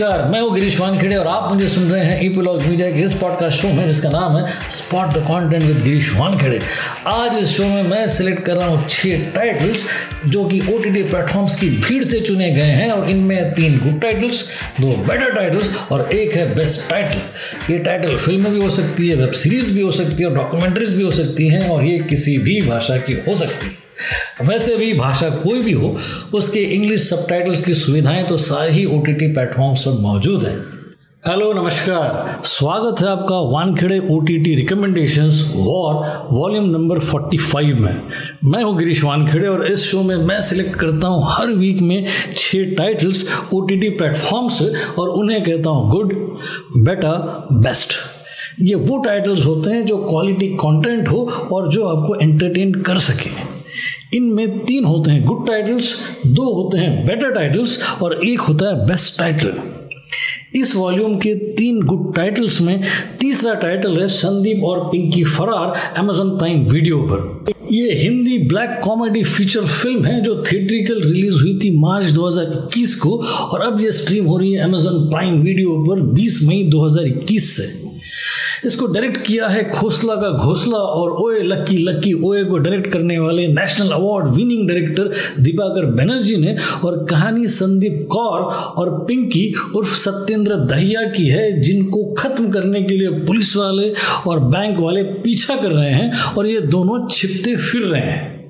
नमस्कार, मैं हूँ गिरीश वानखेड़े और आप मुझे सुन रहे हैं ईपीलॉग मीडिया के इस पॉडकास्ट शो में, जिसका नाम है spot the content with Girish Wankhede. आज इस शो में मैं सिलेक्ट कर रहा हूँ छह टाइटल्स जो कि ओ टी प्लेटफॉर्म्स की भीड़ से चुने गए हैं, और इनमें तीन गुड टाइटल्स दो बेटर टाइटल्स और एक है बेस्ट टाइटल ये टाइटल फ़िल्म भी हो सकती है वेब सीरीज़ भी हो सकती है और डॉक्यूमेंट्रीज भी हो सकती हैं, और ये किसी भी भाषा की हो सकती है। वैसे भी भाषा कोई भी हो, उसके इंग्लिश सब की सुविधाएँ तो सारी ही ओ टी टी प्लेटफॉर्म्स पर मौजूद हैं। हेलो नमस्कार। स्वागत है आपका Wankhede O T T recommendation war volume number 45 में। मैं हूँ गिरीश वानखेड़े और इस शो में मैं सिलेक्ट करता हूँ हर वीक में छह titles O T T platform से और उन्हें कहता हूँ गुड बेटर बेस्ट ये वो टाइटल्स होते हैं जो क्वालिटी कंटेंट हो और जो आपको एंटरटेन कर सके। इनमें तीन होते हैं गुड टाइटल्स दो होते हैं बेटर टाइटल्स और एक होता है बेस्ट टाइटल इस वॉल्यूम के तीन गुड टाइटल्स में तीसरा टाइटल है संदीप और पिंकी फरार अमेजोन प्राइम वीडियो पर. ये Hindi black comedy feature film है जो थिएट्रिकल रिलीज़ हुई थी मार्च 2021 को और अब ये स्ट्रीम हो रही है अमेजोन प्राइम वीडियो पर 20 मई 2021 से. इसको डायरेक्ट किया है खोसला का घोसला और ओए लक्की लक्की ओए को डायरेक्ट करने वाले national award winning director Dibakar Banerjee ने और कहानी संदीप कौर और पिंकी उर्फ़ सत्येंद्र दहिया की है, जिनको खत्म करने के लिए पुलिस वाले और बैंक वाले पीछा कर रहे हैं और ये दोनों छिपते फिर रहे हैं।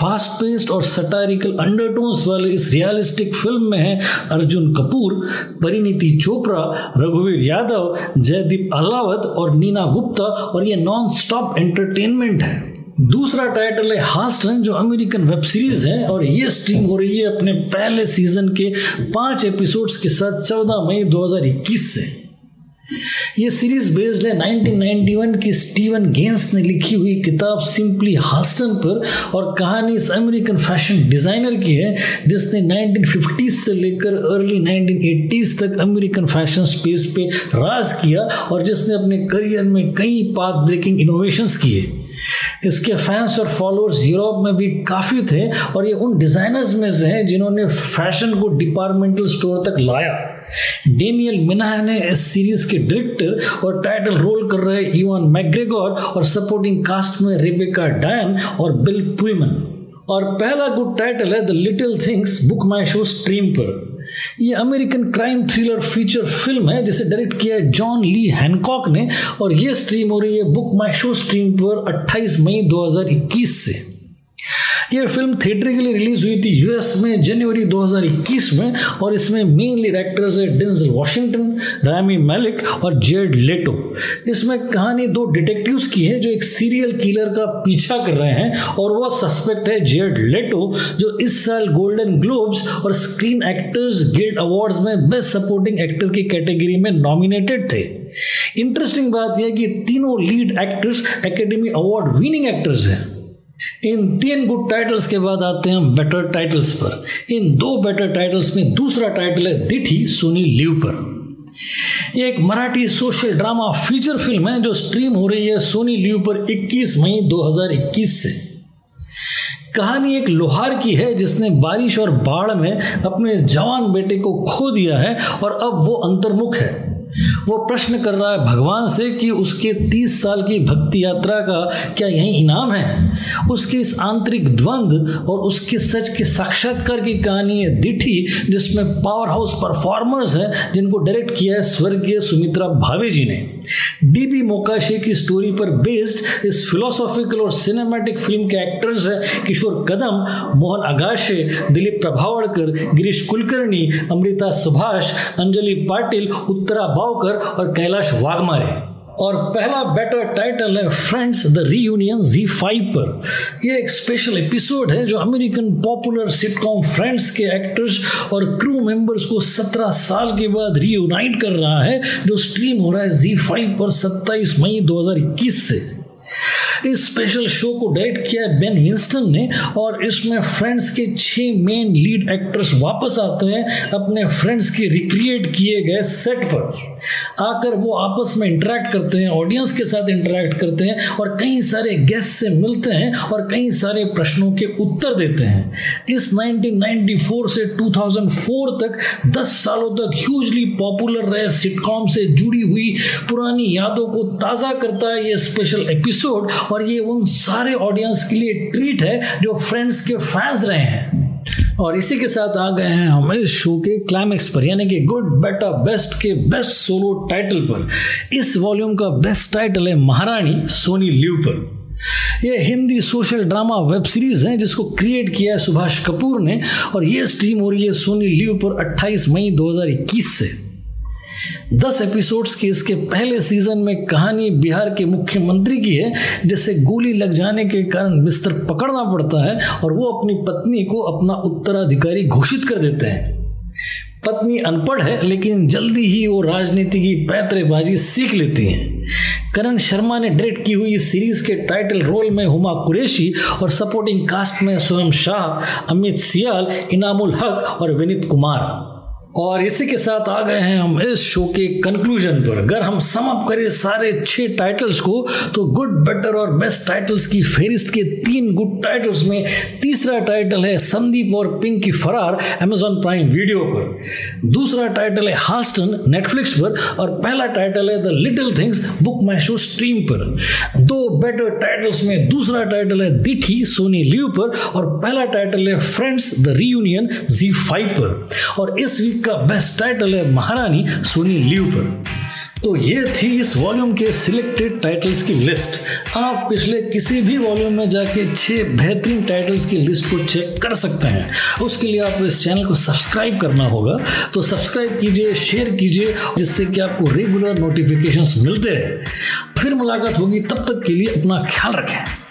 फास्ट पेस्ड और सटारिकल अंडरटोन्स वाले इस रियलिस्टिक फ़िल्म में है अर्जुन कपूर, परिणीति चोपड़ा, रघुवीर यादव, जयदीप अलावत और नीना गुप्ता और ये नॉन स्टॉप एंटरटेनमेंट है। दूसरा टाइटल है हास्टन जो अमेरिकन वेब सीरीज़ है और ये स्ट्रीम हो रही है अपने पहले सीज़न के पाँच एपिसोड्स के साथ 14 मई 2021 से। ये सीरीज़ बेस्ड है 1991 की स्टीवन गेंस ने लिखी हुई किताब सिंपली हास्टन पर और कहानी इस अमेरिकन फ़ैशन डिज़ाइनर की है, जिसने 1950s से लेकर अर्ली 1980s तक अमेरिकन फ़ैशन स्पेस पे राज किया और जिसने अपने करियर में कई पाथ ब्रेकिंग इनोवेशंस किए। इसके फैंस और फॉलोअर्स यूरोप में भी काफ़ी थे और ये उन डिज़ाइनर्स में से हैं जिन्होंने फ़ैशन को डिपार्टमेंटल स्टोर तक लाया। डेनियल मिनाह ने इस सीरीज़ के डायरेक्टर और टाइटल रोल कर रहे इवान मैग्रेगोर और सपोर्टिंग कास्ट में रेबेका डायन और बिल पुलमन और पहला गुड टाइटल है The Little Things Book My Show stream पर। ये American crime thriller feature film है, जिसे डायरेक्ट किया है जॉन ली हैनकॉक ने। और ये स्ट्रीम हो रही है बुक माई शो स्ट्रीम पर 28 मई 2021 से। यह फ़िल्म थिएटर के लिए रिलीज़ हुई थी यूएस में जनवरी 2021 में, और इसमें मेन लीड एक्टर्स है डिंजल वॉशिंगटन रामी मैलिक और जेड लेटो इसमें कहानी दो डिटेक्टिव्स की है जो एक सीरियल किलर का पीछा कर रहे हैं, और वह सस्पेक्ट है जेड लेटो जो इस साल गोल्डन ग्लोब्स और स्क्रीन एक्टर्स गिल्ड अवार्ड्स में बेस्ट सपोर्टिंग एक्टर की कैटेगरी में नॉमिनेटेड थे। इंटरेस्टिंग बात यह कि तीनों lead actors Academy award winning actors हैं। इन तीन गुड टाइटल्स के बाद आते हैं हम बेटर टाइटल्स पर। इन दो बेटर टाइटल्स में दूसरा टाइटल है दिठी सोनी लीव पर। ये एक Marathi social drama feature film है जो स्ट्रीम हो रही है सोनी लीव पर 21 मई 2021 से। कहानी एक लोहार की है जिसने बारिश और बाढ़ में अपने जवान बेटे को खो दिया है और अब वो अंतर्मुख है। वो प्रश्न कर रहा है भगवान से कि उसके तीस साल की भक्ति यात्रा का क्या यही इनाम है? उसके इस आंतरिक द्वंद्व और उसके सच के साक्षात्कार की कहानी है दिठी, जिसमें पावर हाउस परफॉर्मर्स हैं, जिनको डायरेक्ट किया है स्वर्गीय सुमित्रा भावे जी ने। डीबी मोकाशे की स्टोरी पर बेस्ड इस फिलोसॉफिकल और सिनेमैटिक फ़िल्म के एक्टर्स हैं, किशोर कदम, मोहन अगाशे दिलीप प्रभावड़कर, गिरीश कुलकर्णी, अमृता सुभाष, अंजलि पाटिल, उत्तरा बावकर और कैलाश वाघमारे। और पहला बेटर टाइटल है Friends The Reunion Zee five पर। यह एक स्पेशल एपिसोड है जो अमेरिकन पॉपुलर सिटकॉम फ्रेंड्स के एक्टर्स और क्रू मेंबर्स को 17 साल के बाद रीयूनाइट कर रहा है, जो स्ट्रीम हो रहा है जी फाइव पर 27 मई 2021 से। इस स्पेशल शो को डायरेक्ट किया है बेन विंस्टन ने और इसमें फ्रेंड्स के छह मेन लीड एक्टर्स वापस आते हैं, अपने फ्रेंड्स के रिक्रिएट किए गए सेट पर। आकर वो आपस में इंटरेक्ट करते हैं ऑडियंस के साथ इंटरेक्ट करते हैं और कई सारे गेस्ट से मिलते हैं और कई सारे प्रश्नों के उत्तर देते हैं। इस 1994 से 2004 तक 10 सालों तक ह्यूजली पॉपुलर रहे सिटकॉम से जुड़ी हुई पुरानी यादों को ताज़ा करता है ये स्पेशल एपिसोड और ये उन सारे ऑडियंस के लिए ट्रीट है जो फ्रेंड्स के फैंस रहे हैं। और इसी के साथ आ गए हैं हम इस शो के क्लाइमेक्स पर, यानी कि गुड बेटर बेस्ट के बेस्ट सोलो टाइटल पर। इस वॉल्यूम का बेस्ट टाइटल है महारानी सोनी लिव पर यह Hindi social drama web series है जिसको क्रिएट किया है सुभाष कपूर ने, और ये स्ट्रीम हो रही है सोनी लिव पर 28 मई 2021 से। दस एपिसोड्स के इसके पहले सीज़न में कहानी बिहार के मुख्यमंत्री की है जिसे गोली लग जाने के कारण बिस्तर पकड़ना पड़ता है और वो अपनी पत्नी को अपना उत्तराधिकारी घोषित कर देते हैं। पत्नी अनपढ़ है, लेकिन जल्दी ही वो राजनीति की पैतरेबाजी सीख लेती हैं। करण शर्मा ने डायरेक्ट की हुई इस सीरीज़ के टाइटल रोल में हुमा कुरैशी और सपोर्टिंग कास्ट में स्वयं शाह, अमित सियाल, इनामुल हक और विनीत कुमार। और इसी के साथ आ गए हैं हम इस शो के कंक्लूजन पर। अगर हम सम अप करें सारे छह टाइटल्स को तो गुड बेटर और बेस्ट टाइटल्स की फेरिस्त के तीन गुड टाइटल्स में तीसरा टाइटल है संदीप और पिंक की फरार अमेजॉन प्राइम वीडियो पर। दूसरा टाइटल है हास्टन नेटफ्लिक्स पर और पहला टाइटल है The Little Things Book My Show stream पर। दो बेटर टाइटल्स में दूसरा टाइटल है दिठी सोनी लिव पर और पहला टाइटल है Friends The Reunion Zee five पर। और इस वीक का बेस्ट टाइटल है महारानी सोनी लिव पर। तो ये थी इस वॉल्यूम के सिलेक्टेड टाइटल्स की लिस्ट आप पिछले किसी भी वॉल्यूम में जाके छह बेहतरीन टाइटल्स की लिस्ट को चेक कर सकते हैं। उसके लिए आपको इस चैनल को सब्सक्राइब करना होगा। तो सब्सक्राइब कीजिए शेयर कीजिए, जिससे कि आपको रेगुलर नोटिफिकेशंस मिलते हैं फिर मुलाकात होगी, तब तक के लिए अपना ख्याल रखें।